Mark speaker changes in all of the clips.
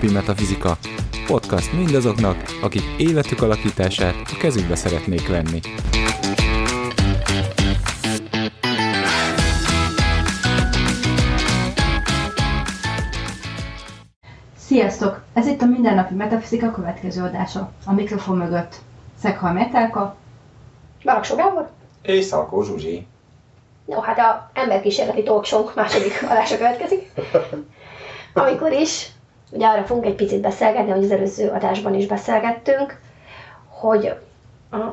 Speaker 1: mindennapi metafizika. Podcast mindazoknak, akik életük alakítását a kezükbe szeretnék venni.
Speaker 2: Sziasztok! Ez itt a Mindennapi Metafizika következő adása. A mikrofon mögött Szekhal Metálka,
Speaker 3: Baraksó Gábor?
Speaker 4: És Szalkó Zsuzsi.
Speaker 3: No, hát a emberkísérleti talkshow második adása következik. Amikor is, ugye arra fogunk egy picit beszélgetni, hogy az előző adásban is beszélgettünk, hogy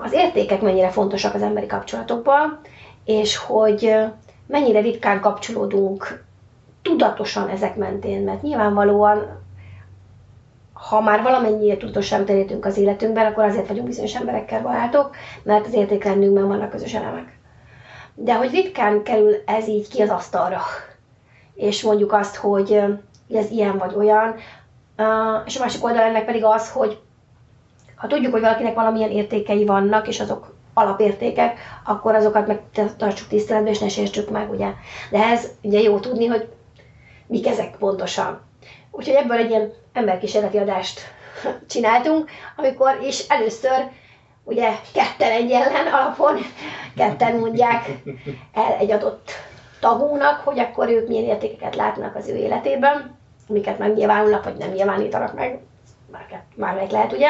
Speaker 3: az értékek mennyire fontosak az emberi kapcsolatokban, és hogy mennyire ritkán kapcsolódunk tudatosan ezek mentén, mert nyilvánvalóan ha már valamennyire tudatosságot elértünk az életünkben, akkor azért vagyunk bizonyos emberekkel barátok, mert az értékrendünkben vannak közös elemek. De hogy ritkán kerül ez így ki az asztalra, és mondjuk azt, hogy ez ilyen vagy olyan, és a másik oldal ennek pedig az, hogy ha tudjuk, hogy valakinek valamilyen értékei vannak, és azok alapértékek, akkor azokat meg tartsuk tiszteletben, és ne sértsük meg, ugye. De ez ugye jó tudni, hogy mik ezek pontosan. Úgyhogy ebből egy ilyen emberkísérleti adást csináltunk, amikor is először ugye ketten egy ellen alapon, ketten mondják el egy adott tagónak, hogy akkor ők milyen értékeket látnak az ő életében, amiket megnyilvánulnak, vagy nem nyilvánítanak meg, bármelyik lehet, ugye?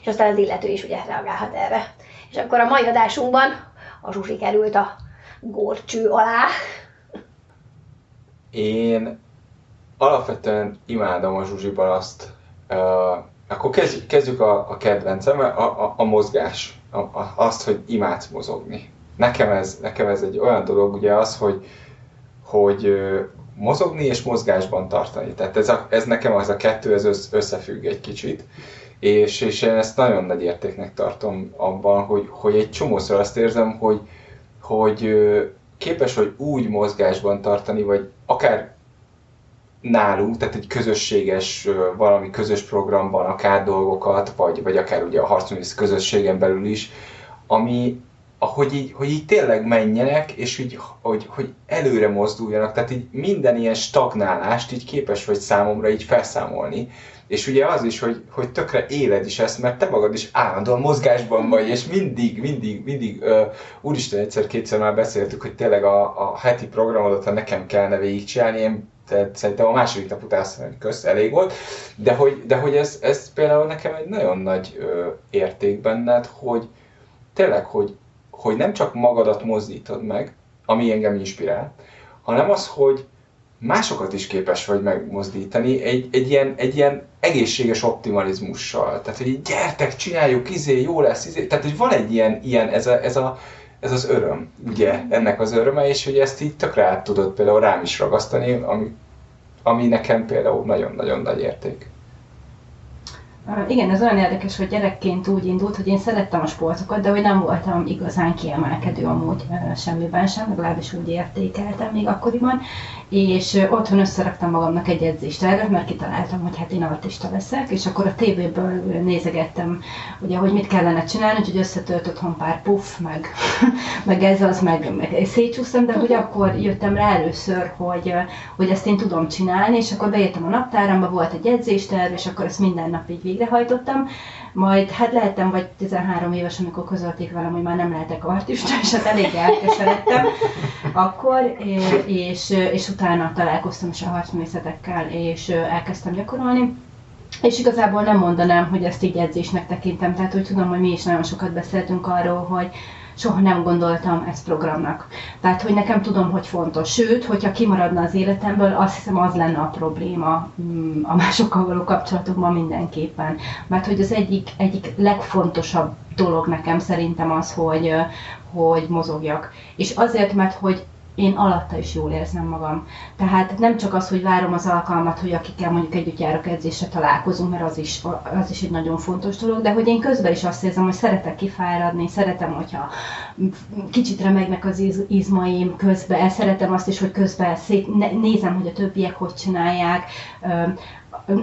Speaker 3: És aztán az illető is ugye reagálhat erre. És akkor a mai adásunkban a Zsuzsi került a górcső alá.
Speaker 4: Én alapvetően imádom a Zsuzsi Balaszt. Uh, akkor kezdjük, kezdjük a, a kedvencem, a, a, a mozgás. A, a, azt, hogy imádsz mozogni. Nekem ez, nekem ez egy olyan dolog, ugye az, hogy, hogy mozogni és mozgásban tartani. Tehát ez, a, ez nekem az a kettő, ez összefügg egy kicsit. És, és én ezt nagyon nagy értéknek tartom abban, hogy, hogy egy csomószor azt érzem, hogy, hogy képes vagy úgy mozgásban tartani, vagy akár nálunk, tehát egy közösséges, valami közös programban akár dolgokat, vagy, vagy akár ugye a harcművész közösségen belül is, ami, hogy így, hogy így tényleg menjenek, és így, hogy, hogy előre mozduljanak, tehát így minden ilyen stagnálást így képes vagy számomra így felszámolni. És ugye az is, hogy, hogy tökre éled is ezt, mert te magad is állandóan mozgásban vagy, és mindig, mindig, mindig, uh, úristen, egyszer-kétszer már beszéltük, hogy tényleg a, a heti programodat, ha nekem kellene végigcsinálni, én tehát szerintem a második nap után azt mondom, kösz, elég volt, de hogy, de hogy ez, ez például nekem egy nagyon nagy ö, érték benned, hogy tényleg, hogy, hogy nem csak magadat mozdítod meg, ami engem inspirál, hanem az, hogy másokat is képes vagy megmozdítani egy, egy, ilyen, egy ilyen egészséges optimalizmussal. Tehát, hogy gyertek, csináljuk, izé, jó lesz, izé. Tehát, hogy van egy ilyen, ilyen ez, a, ez, a, ez az öröm, ugye, ennek az öröme, és hogy ezt így tökre át tudod például rám is ragasztani, ami, ami nekem például nagyon-nagyon nagy érték.
Speaker 2: Igen, ez olyan érdekes, hogy gyerekként úgy indult, hogy én szerettem a sportokat, de hogy nem voltam igazán kiemelkedő amúgy semmiben sem, legalábbis úgy értékeltem még akkoriban, és otthon összeraktam magamnak egy edzést erre, mert kitaláltam, hogy hát én artista leszek, és akkor a tévéből nézegettem, ugye, hogy mit kellene csinálni, úgyhogy összetört otthon pár puff, meg, meg ez az, meg, meg szétcsúsztam, de hogy akkor jöttem rá először, hogy, hogy ezt én tudom csinálni, és akkor beírtam a naptáramba, volt egy edzésterv, és akkor ezt minden nap így végrehajtottam, majd hát lehettem vagy 13 éves, amikor közölték velem, hogy már nem lehetek artista, és hát elég elkeseredtem akkor, és, és utána találkoztam is a harcművészetekkel, és elkezdtem gyakorolni. És igazából nem mondanám, hogy ezt így edzésnek tekintem, tehát hogy tudom, hogy mi is nagyon sokat beszéltünk arról, hogy, soha nem gondoltam ezt programnak. Tehát, hogy nekem tudom, hogy fontos. Sőt, hogyha kimaradna az életemből, azt hiszem az lenne a probléma mm, a másokkal való kapcsolatokban mindenképpen. Mert hogy az egyik, egyik legfontosabb dolog nekem szerintem az, hogy, hogy mozogjak. És azért, mert hogy én alatta is jól érzem magam. Tehát nem csak az, hogy várom az alkalmat, hogy akikkel mondjuk együtt járok edzésre találkozunk, mert az is, az is egy nagyon fontos dolog, de hogy én közben is azt érzem, hogy szeretek kifáradni, szeretem, hogyha kicsit remegnek az iz, izmaim közben, szeretem azt is, hogy közben szét, nézem, hogy a többiek hogy csinálják,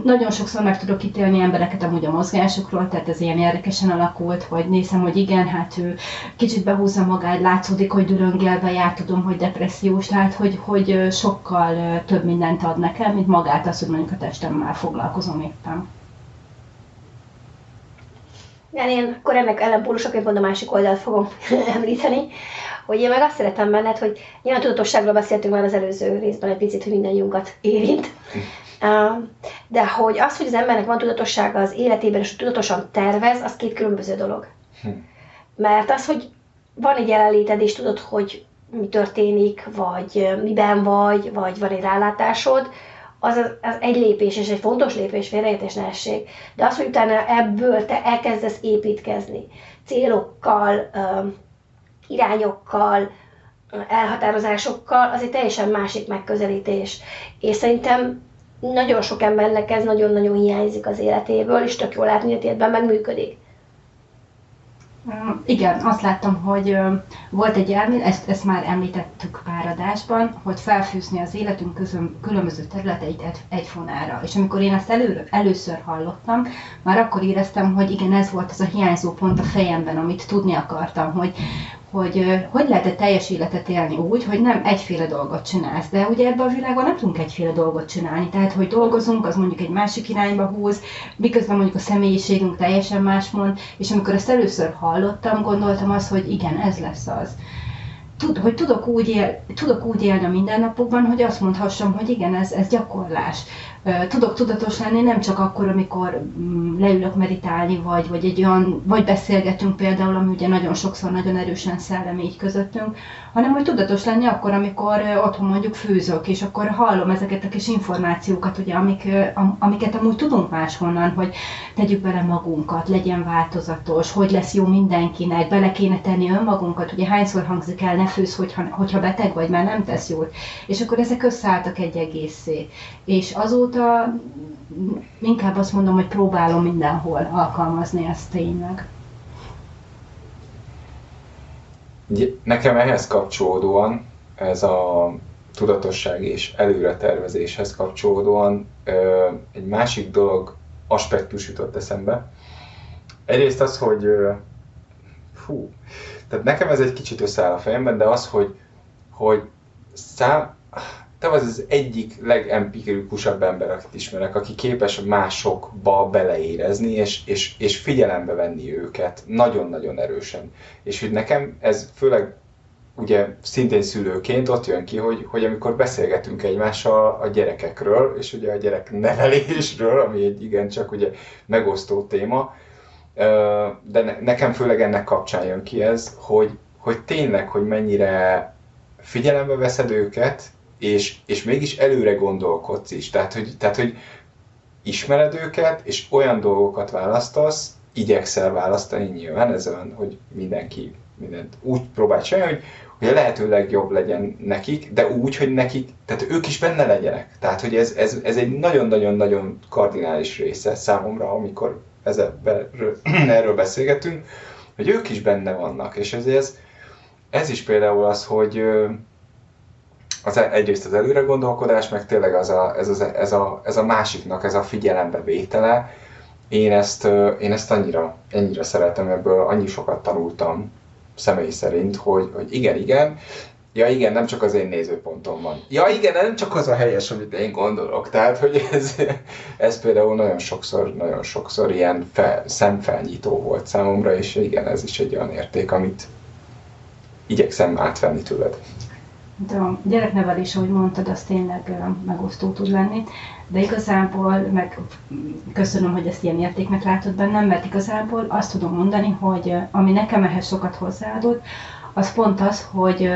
Speaker 2: nagyon sokszor meg tudok ítélni embereket amúgy a mozgásokról, tehát ez ilyen érdekesen alakult, hogy nézem, hogy igen, hát ő kicsit behúzza magát, látszódik, hogy düröngélve jár, tudom, hogy depressziós, tehát hogy, hogy sokkal több mindent ad nekem, mint magát az, hogy mondjuk a testemmel foglalkozom éppen.
Speaker 3: Igen, én akkor ennek ellenpólusoként pont a másik oldalt fogom említeni, hogy én meg azt szeretem benned, hogy nyilván tudatosságról beszéltünk már az előző részben egy picit, hogy mindannyiunkat érint. De hogy az, hogy az embernek van tudatossága az életében, és tudatosan tervez, az két különböző dolog. Hm. Mert az, hogy van egy jelenléted, és tudod, hogy mi történik, vagy miben vagy, vagy van egy rálátásod, az, az, egy lépés, és egy fontos lépés, félreértés ne essék. De az, hogy utána ebből te elkezdesz építkezni, célokkal, irányokkal, elhatározásokkal, az egy teljesen másik megközelítés. És szerintem nagyon sok embernek ez nagyon-nagyon hiányzik az életéből, és tök jól látni, hogy életben megműködik.
Speaker 2: Igen, azt láttam, hogy volt egy elmélet, ezt, ezt már említettük pár adásban, hogy felfűzni az életünk közön, különböző területeit egy, egy fonára. És amikor én ezt elő, először hallottam, már akkor éreztem, hogy igen, ez volt az a hiányzó pont a fejemben, amit tudni akartam, hogy, hogy hogy lehet teljes életet élni úgy, hogy nem egyféle dolgot csinálsz. De ugye ebben a világban nem tudunk egyféle dolgot csinálni. Tehát, hogy dolgozunk, az mondjuk egy másik irányba húz, miközben mondjuk a személyiségünk teljesen más mond, és amikor ezt először hallottam, gondoltam azt, hogy igen, ez lesz az. Tud, hogy tudok úgy, él, tudok úgy élni a mindennapokban, hogy azt mondhassam, hogy igen, ez, ez gyakorlás tudok tudatos lenni nem csak akkor, amikor mm, leülök meditálni, vagy, vagy egy olyan, vagy beszélgetünk például, ami ugye nagyon sokszor nagyon erősen szellemi így közöttünk, hanem hogy tudatos lenni akkor, amikor otthon mondjuk főzök, és akkor hallom ezeket a kis információkat, ugye, amik, amiket amúgy tudunk máshonnan, hogy tegyük bele magunkat, legyen változatos, hogy lesz jó mindenkinek, bele kéne tenni önmagunkat, ugye hányszor hangzik el, ne főz, hogyha, hogyha beteg vagy, mert nem tesz jót. És akkor ezek összeálltak egy egészé. És azóta inkább azt mondom, hogy próbálom mindenhol alkalmazni ezt tényleg.
Speaker 4: Nekem ehhez kapcsolódóan, ez a tudatosság és előretervezéshez kapcsolódóan egy másik dolog, aspektus jutott eszembe. Egyrészt az, hogy fú, tehát nekem ez egy kicsit összeáll a fejemben, de az, hogy, hogy szám, te vagy az egyik legempirikusabb ember, akit ismerek, aki képes másokba beleérezni, és, és, és figyelembe venni őket nagyon-nagyon erősen. És hogy nekem ez főleg ugye szintén szülőként ott jön ki, hogy, hogy amikor beszélgetünk egymással a gyerekekről, és ugye a gyerek nevelésről, ami egy igencsak ugye megosztó téma, de nekem főleg ennek kapcsán jön ki ez, hogy, hogy tényleg, hogy mennyire figyelembe veszed őket, és, és mégis előre gondolkodsz is. Tehát hogy, tehát, hogy ismered őket, és olyan dolgokat választasz, igyekszel választani nyilván, ez olyan, hogy mindenki mindent úgy próbál csinálni, hogy, hogy a lehető legjobb legyen nekik, de úgy, hogy nekik, tehát ők is benne legyenek. Tehát, hogy ez, ez, ez egy nagyon-nagyon-nagyon kardinális része számomra, amikor ezzel, erről beszélgetünk, hogy ők is benne vannak, és ez, ez, ez is például az, hogy az e- egyrészt az előre gondolkodás, meg tényleg az a, ez, az, ez, a, ez a másiknak, ez a figyelembe vétele. Én ezt, én ezt annyira, annyira szeretem, ebből annyi sokat tanultam személy szerint, hogy, hogy igen, igen, Ja igen, nem csak az én nézőpontom van. Ja igen, nem csak az a helyes, amit én gondolok. Tehát, hogy ez, ez például nagyon sokszor, nagyon sokszor ilyen fel, szemfelnyitó volt számomra, és igen, ez is egy olyan érték, amit igyekszem átvenni tőled.
Speaker 2: De a gyereknevelés, ahogy mondtad, az tényleg megosztó tud lenni, de igazából, meg köszönöm, hogy ezt ilyen értéknek látod bennem, mert igazából azt tudom mondani, hogy ami nekem ehhez sokat hozzáadott, az pont az, hogy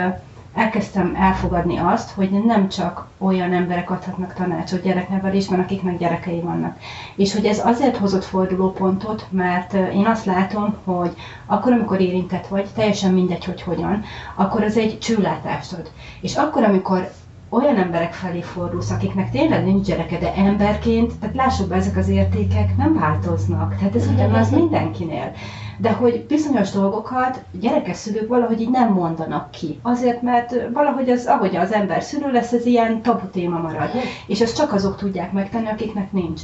Speaker 2: elkezdtem elfogadni azt, hogy nem csak olyan emberek adhatnak tanácsot gyereknevelésben, akiknek gyerekei vannak. És hogy ez azért hozott fordulópontot, mert én azt látom, hogy akkor, amikor érintett vagy, teljesen mindegy, hogy hogyan, akkor az egy csőlátást ad. És akkor, amikor olyan emberek felé fordulsz, akiknek tényleg nincs gyereke, de emberként, tehát lássuk be, ezek az értékek nem változnak. Tehát ez ugyanaz mindenkinél. De hogy bizonyos dolgokat gyerekes szülők valahogy így nem mondanak ki. Azért, mert valahogy az, ahogy az ember szülő lesz, ez ilyen tabu téma marad. És ezt csak azok tudják megtenni, akiknek nincs.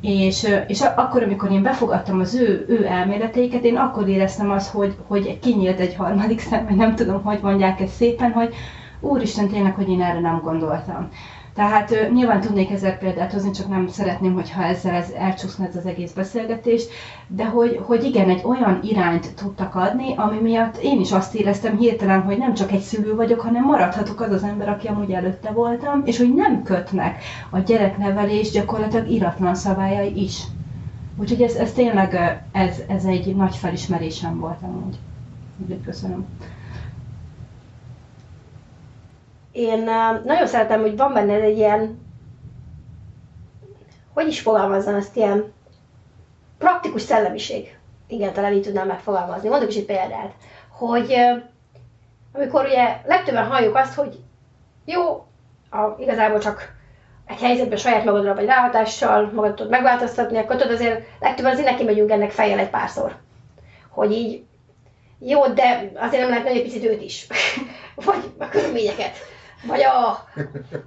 Speaker 2: És, és akkor, amikor én befogadtam az ő, ő elméleteiket, én akkor éreztem azt, hogy, hogy kinyílt egy harmadik szem, nem tudom, hogy mondják ezt szépen, hogy úristen, tényleg, hogy én erre nem gondoltam. Tehát nyilván tudnék ezer példát hozni, csak nem szeretném, hogyha ezzel ez elcsúszna ez az egész beszélgetés, de hogy, hogy igen, egy olyan irányt tudtak adni, ami miatt én is azt éreztem hirtelen, hogy nem csak egy szülő vagyok, hanem maradhatok az az ember, aki amúgy előtte voltam, és hogy nem kötnek a gyereknevelés gyakorlatilag iratlan szabályai is. Úgyhogy ez, ez tényleg ez, ez egy nagy felismerésem volt amúgy. Köszönöm.
Speaker 3: Én nagyon szeretem, hogy van benne egy ilyen, hogy is fogalmazzam ezt, ilyen praktikus szellemiség. Igen, talán így tudnám megfogalmazni. Mondok is egy példát, hogy amikor ugye legtöbben halljuk azt, hogy jó, a, igazából csak egy helyzetben saját magadra vagy ráhatással magad tudod megváltoztatni, akkor tudod azért legtöbben azért neki megyünk ennek fejjel egy párszor. Hogy így jó, de azért nem lehet egy picit őt is. vagy a körülményeket vagy a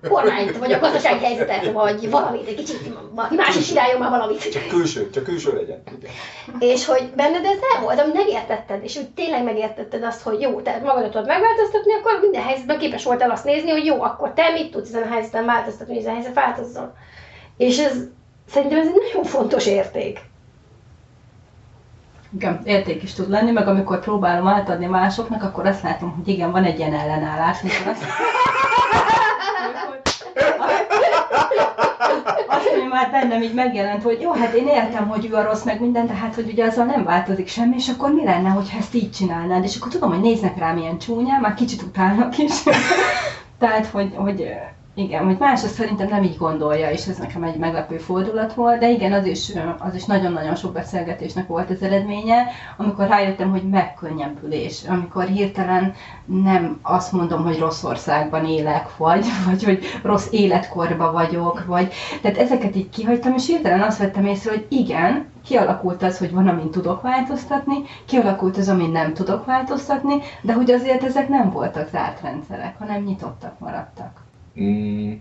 Speaker 3: kormányt, vagy a gazdasági helyzetet, vagy valamit, egy kicsit más is csináljon már valamit.
Speaker 4: Csak külső, csak külső legyen. Igen.
Speaker 3: És hogy benned ez el volt, amit megértetted, és hogy tényleg megértetted azt, hogy jó, te magadat tudod megváltoztatni, akkor minden helyzetben képes voltál azt nézni, hogy jó, akkor te mit tudsz ezen a helyzeten változtatni, hogy ezen a helyzet változzon. És ez szerintem ez egy nagyon fontos érték.
Speaker 2: Igen, érték is tud lenni, meg amikor próbálom átadni másoknak, akkor azt látom, hogy igen, van egy ilyen ellenállás, amikor azt... Már bennem így megjelent, hogy jó, hát én értem, hogy ő a rossz, meg minden, tehát hogy ugye azzal nem változik semmi, és akkor mi lenne, hogyha ezt így csinálnád, és akkor tudom, hogy néznek rám ilyen csúnyán, már kicsit utálnak is. tehát, hogy, hogy igen, hogy más azt szerintem nem így gondolja, és ez nekem egy meglepő fordulat volt, de igen, az is, az is nagyon-nagyon sok beszélgetésnek volt az eredménye, amikor rájöttem, hogy megkönnyebbülés, amikor hirtelen nem azt mondom, hogy rossz országban élek, vagy, vagy hogy rossz életkorban vagyok, vagy, tehát ezeket így kihagytam, és hirtelen azt vettem észre, hogy igen, kialakult az, hogy van, amin tudok változtatni, kialakult az, amin nem tudok változtatni, de hogy azért ezek nem voltak zárt rendszerek, hanem nyitottak maradtak
Speaker 4: mm,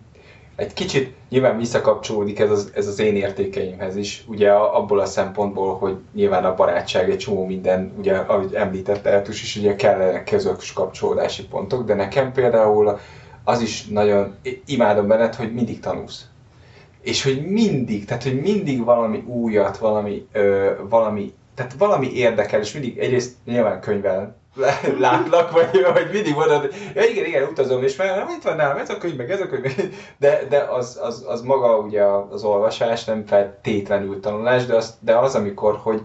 Speaker 4: egy kicsit nyilván visszakapcsolódik ez az, ez az én értékeimhez is, ugye abból a szempontból, hogy nyilván a barátság egy csomó minden, ugye ahogy említette Eltus is, ugye kellenek közös kapcsolódási pontok, de nekem például az is nagyon, imádom benned, hogy mindig tanulsz. És hogy mindig, tehát hogy mindig valami újat, valami, ö, valami, tehát valami érdekel, és mindig egyrészt nyilván könyvel látlak, vagy, vagy mindig mondod, ja igen, igen, utazom, és már itt van nálam ez a könyv, meg ez a könyv, de, de az, az, az, maga ugye az olvasás, nem feltétlenül tanulás, de az, de az amikor, hogy,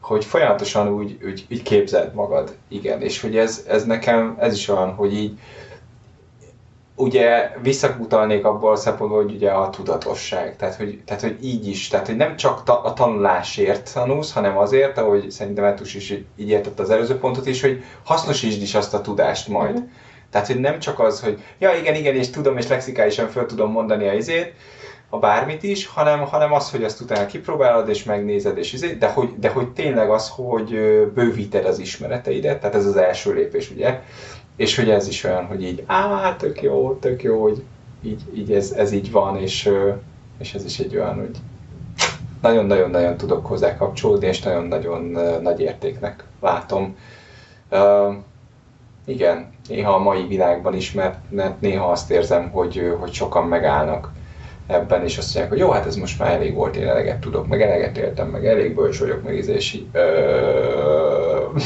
Speaker 4: hogy folyamatosan úgy, úgy, úgy képzeld magad, igen, és hogy ez, ez nekem, ez is olyan, hogy így, ugye visszakutalnék abból a szempontból, hogy ugye a tudatosság, tehát hogy, tehát hogy így is, tehát hogy nem csak ta, a tanulásért tanulsz, hanem azért, ahogy szerintem Etus is így értett az előző pontot is, hogy hasznosítsd is azt a tudást majd. Uh-huh. Tehát, hogy nem csak az, hogy ja igen, igen, és tudom, és lexikálisan föl tudom mondani a izét, a bármit is, hanem, hanem az, hogy azt utána kipróbálod, és megnézed, és izé, de hogy, de hogy tényleg az, hogy bővíted az ismereteidet, tehát ez az első lépés, ugye? És hogy ez is olyan, hogy így, á, tök jó, tök jó, hogy így, így ez, ez így van, és, és ez is egy olyan, hogy nagyon-nagyon-nagyon tudok hozzá kapcsolódni, és nagyon-nagyon nagy értéknek látom. Uh, igen, néha a mai világban is, mert, mert néha azt érzem, hogy, hogy sokan megállnak ebben, és azt mondják, hogy jó, hát ez most már elég volt, én eleget tudok, meg eleget éltem, meg elég bölcs vagyok, meg ízési. Uh,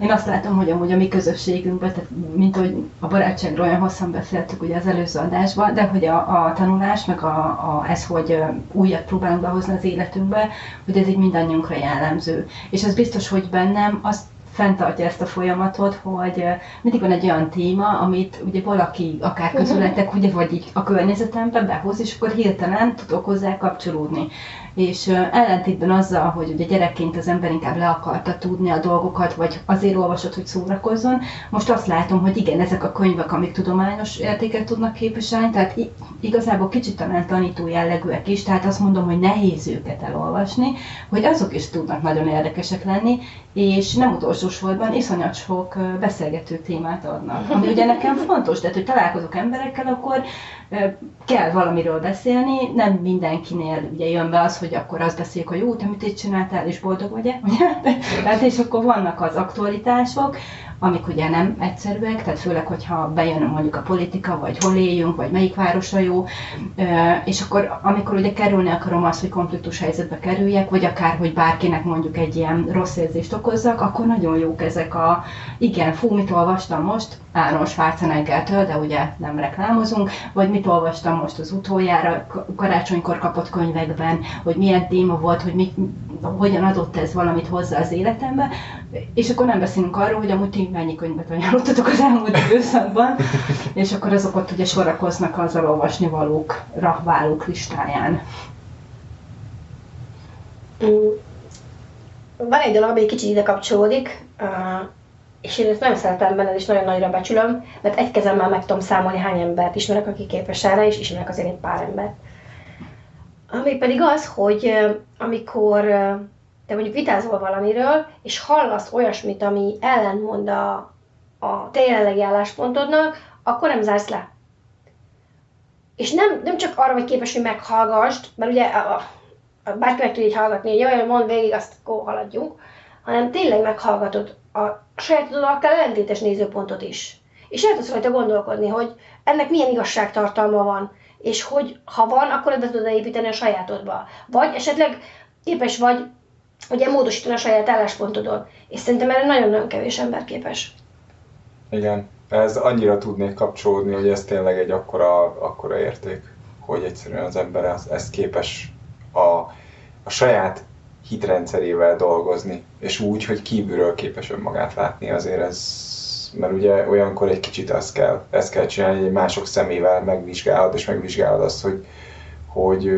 Speaker 2: én azt látom, hogy amúgy a mi közösségünkben, tehát mint hogy a barátságról olyan hosszan beszéltük ugye az előző adásban, de hogy a, a tanulás, meg a, a, ez, hogy újat próbálunk behozni az életünkbe, hogy ez így mindannyiunkra jellemző. És az biztos, hogy bennem azt fenntartja ezt a folyamatot, hogy mindig van egy olyan téma, amit ugye valaki, akár közületek, ugye, vagy így a környezetembe behoz, és akkor hirtelen tudok hozzá kapcsolódni. és ellentétben azzal, hogy ugye gyerekként az ember inkább le akarta tudni a dolgokat, vagy azért olvasott, hogy szórakozzon, most azt látom, hogy igen, ezek a könyvek, amik tudományos értéket tudnak képviselni, tehát igazából kicsit talán tanító jellegűek is, tehát azt mondom, hogy nehéz őket elolvasni, hogy azok is tudnak nagyon érdekesek lenni, és nem utolsó sorban iszonyat sok beszélgető témát adnak. Ami ugye nekem fontos, tehát hogy találkozok emberekkel, akkor kell valamiről beszélni, nem mindenkinél ugye jön be az, hogy akkor azt beszéljük, hogy jó, te mit itt csináltál, és boldog vagy-e? Tehát és akkor vannak az aktualitások, amik ugye nem egyszerűek, tehát főleg, hogyha bejön mondjuk a politika, vagy hol éljünk, vagy melyik városra jó, és akkor amikor ugye kerülni akarom azt, hogy konfliktus helyzetbe kerüljek, vagy akár, hogy bárkinek mondjuk egy ilyen rossz érzést okozzak, akkor nagyon jók ezek a, igen, fú, mit olvastam most, Áron Schwarzeneggertől, de ugye nem reklámozunk, vagy mit olvastam most az utoljára karácsonykor kapott könyvekben, hogy milyen téma volt, hogy mit, hogyan adott ez valamit hozzá az életembe, és akkor nem beszélünk arról, hogy amúgy ti mennyi könyvet ajánlottatok az elmúlt időszakban, és akkor azok ott ugye sorakoznak az olvasni valókra válók listáján.
Speaker 3: Mm. Van egy dolog, ami egy kicsit ide kapcsolódik, és én ezt nem szeretem benne, és nagyon nagyra becsülöm, mert egy kezemmel meg tudom számolni, hány embert ismerek, aki képes erre, és ismerek azért egy pár embert. Ami pedig az, hogy amikor te mondjuk vitázol valamiről, és hallasz olyasmit, ami ellentmond a, a te jelenlegi álláspontodnak, akkor nem zársz le. És nem, nem csak arra vagy képes, hogy meghallgassd, mert ugye a, a, bárki meg tudja így hallgatni, hogy jaj, mond végig, azt akkor haladjunk, hanem tényleg meghallgatod a sajátodon akár ellentétes nézőpontot is. És el tudsz rajta gondolkodni, hogy ennek milyen igazságtartalma van, és hogy ha van, akkor be tudod építeni a sajátodba. Vagy esetleg képes vagy ugye módosítani a saját álláspontodon. És szerintem erre nagyon-nagyon kevés ember képes.
Speaker 4: Igen, ez annyira tudnék kapcsolódni, hogy ez tényleg egy akkora, akkora érték, hogy egyszerűen az ember ezt képes a, a saját hitrendszerével dolgozni, és úgy, hogy kívülről képes önmagát látni, azért ez, mert ugye olyankor egy kicsit azt kell, ezt kell csinálni, hogy mások szemével megvizsgálod, és megvizsgálod azt, hogy, hogy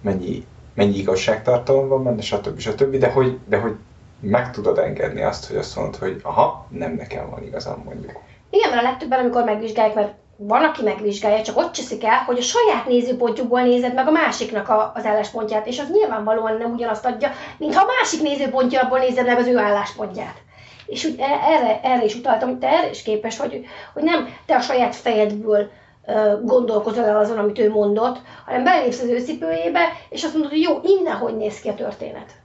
Speaker 4: mennyi, mennyi igazságtartalom van benne, stb. stb. De hogy, de hogy meg tudod engedni azt, hogy azt mondod, hogy aha, nem nekem van igazam mondjuk.
Speaker 3: Igen, mert a legtöbben, amikor megvizsgálják, mert van, aki megvizsgálja, csak ott cseszik el, hogy a saját nézőpontjukból nézed meg a másiknak a, az álláspontját, és az nyilvánvalóan nem ugyanazt adja, mintha a másik nézőpontjából nézed meg az ő álláspontját. És úgy e, erre, erre is utaltam, hogy te erre is képes vagy, hogy nem te a saját fejedből gondolkozol el azon, amit ő mondott, hanem belépsz az ő és azt mondod, hogy jó, innen hogy néz ki a történet.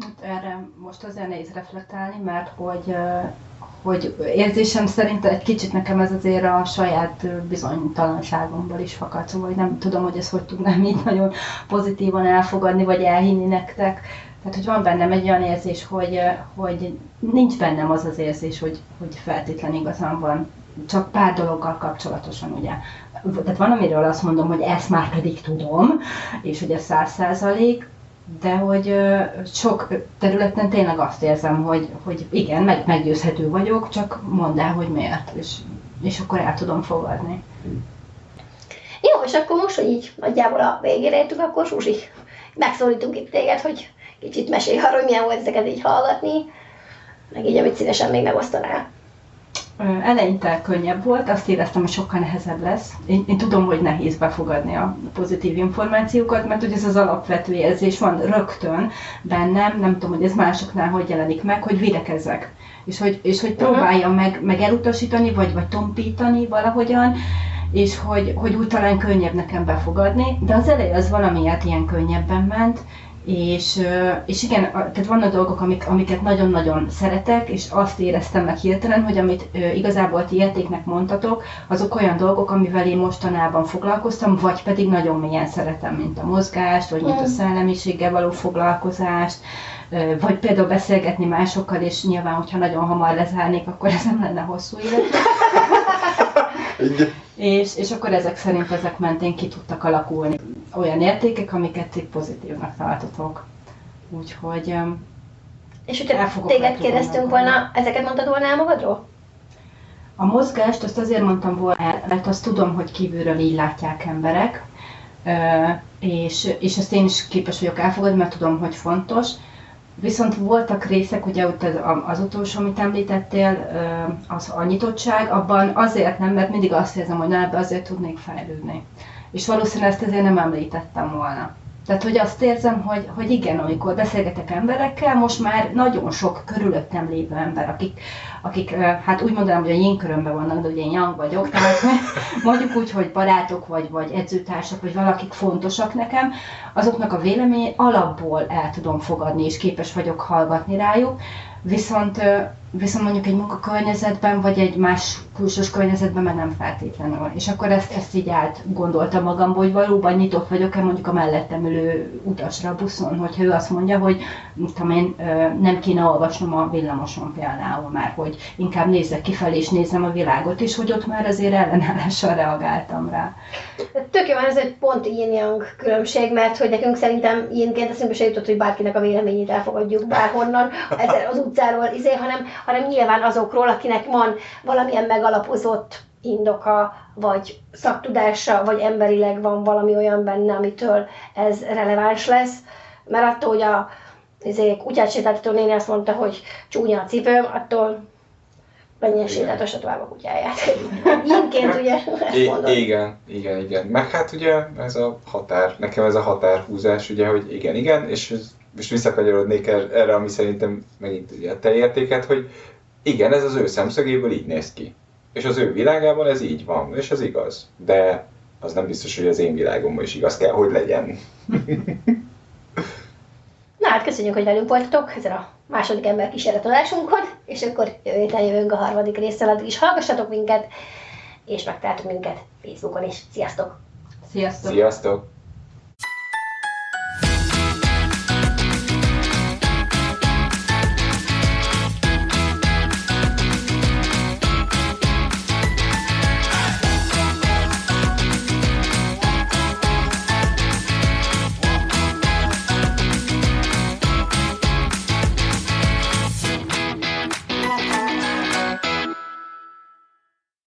Speaker 2: Hát erre most azért nehéz reflektálni, mert hogy hogy érzésem szerint egy kicsit nekem ez azért a saját bizonytalanságomból is fakad, szóval hogy nem tudom, hogy ezt hogy tudnám így nagyon pozitívan elfogadni, vagy elhinni nektek. Tehát, hogy van bennem egy olyan érzés, hogy, hogy nincs bennem az az érzés, hogy, hogy feltétlen igazán van, csak pár dologgal kapcsolatosan, ugye. Tehát van, amiről azt mondom, hogy ezt már pedig tudom, és hogy ez száz százalék, de hogy sok területen tényleg azt érzem, hogy, hogy igen, meg, meggyőzhető vagyok, csak mondd el, hogy miért, és, és akkor el tudom fogadni.
Speaker 3: Jó, és akkor most, hogy így nagyjából a végére értünk, akkor Zsuzsi, megszólítunk itt téged, hogy kicsit mesélj arról, hogy milyen volt ezeket így hallgatni, meg így, amit szívesen még megosztanál.
Speaker 2: Eleinte könnyebb volt, azt éreztem, hogy sokkal nehezebb lesz. Én, én tudom, hogy nehéz befogadni a pozitív információkat, mert hogy ez az alapvető érzés van rögtön bennem, nem tudom, hogy ez másoknál hogy jelenik meg, hogy videkezek. És hogy, és hogy próbáljam meg, meg elutasítani, vagy, vagy tompítani valahogyan, és hogy, hogy úgy talán könnyebb nekem befogadni, de az eleje az valamiért ilyen könnyebben ment, és, és igen, tehát vannak dolgok, amik, amiket nagyon-nagyon szeretek, és azt éreztem meg hirtelen, hogy amit igazából ti értéknek mondtatok, azok olyan dolgok, amivel én mostanában foglalkoztam, vagy pedig nagyon mélyen szeretem, mint a mozgást, vagy mint a szellemiséggel való foglalkozást, vagy például beszélgetni másokkal, és nyilván, hogyha nagyon hamar lezárnék, akkor ez nem lenne hosszú élet. és, és akkor ezek szerint ezek mentén ki tudtak alakulni olyan értékek, amiket itt pozitívnak tartotok. Úgyhogy
Speaker 3: és hogyha téged kérdeztünk volna, ezeket mondtad volna el magadról?
Speaker 2: A mozgást azt azért mondtam volna el, mert azt tudom, hogy kívülről így látják emberek, és, és ezt én is képes vagyok elfogadni, mert tudom, hogy fontos. Viszont voltak részek, ugye ott az, az utolsó, amit említettél, az a nyitottság, abban azért nem, mert mindig azt érzem, hogy na, ebbe azért tudnék fejlődni. És valószínűleg ezt ezért nem említettem volna. Tehát, hogy azt érzem, hogy, hogy igen, amikor beszélgetek emberekkel, most már nagyon sok körülöttem lévő ember, akik, akik hát úgy mondanám, hogy a én körömben vannak, de ugye én young vagyok, tehát mondjuk úgy, hogy barátok, vagy, vagy edzőtársak, vagy valakik fontosak nekem, azoknak a vélemény alapból el tudom fogadni, és képes vagyok hallgatni rájuk, viszont viszont mondjuk egy munkakörnyezetben, vagy egy más külsős környezetben meg nem feltétlenül. És akkor ezt, ezt így át gondoltam magamból, hogy valóban nyitott vagyok-e mondjuk a mellettem ülő utasra a buszon, hogyha ő azt mondja, hogy tudom én, nem kéne olvasnom a villamoson például már, hogy inkább nézzek kifelé és nézem a világot, és hogy ott már azért ellenállással reagáltam rá.
Speaker 3: Tök jó, ez egy pont yin különbség, mert hogy nekünk szerintem ilyenként eszünkbe se jutott, hogy bárkinek a véleményét elfogadjuk bárhonnan, ezzel az utcáról, izé, hanem hanem nyilván azokról, akinek van valamilyen megalapozott indoka, vagy szaktudása, vagy emberileg van valami olyan benne, amitől ez releváns lesz. Mert attól, hogy a izé, kutyát sétáltató néni azt mondta, hogy csúnya a cipőm, attól menjen sétáltassa tovább a kutyáját. Ilyenként ugye
Speaker 4: I- Igen, igen, igen. Meg hát ugye ez a határ, nekem ez a határhúzás, ugye, hogy igen, igen, és ez most visszakanyarodnék er-, erre, ami szerintem megint ugye a te értéket, hogy igen, ez az ő szemszögéből így néz ki. És az ő világában ez így van, és ez igaz. De az nem biztos, hogy az én világomban is igaz kell, hogy legyen.
Speaker 3: Na hát köszönjük, hogy velünk voltatok ezen a második ember kísérletadásunkon, és akkor jövő jövünk a harmadik részsel, addig is hallgassatok minket, és megtaláltok minket Facebookon is. Sziasztok!
Speaker 2: Sziasztok!
Speaker 4: Sziasztok!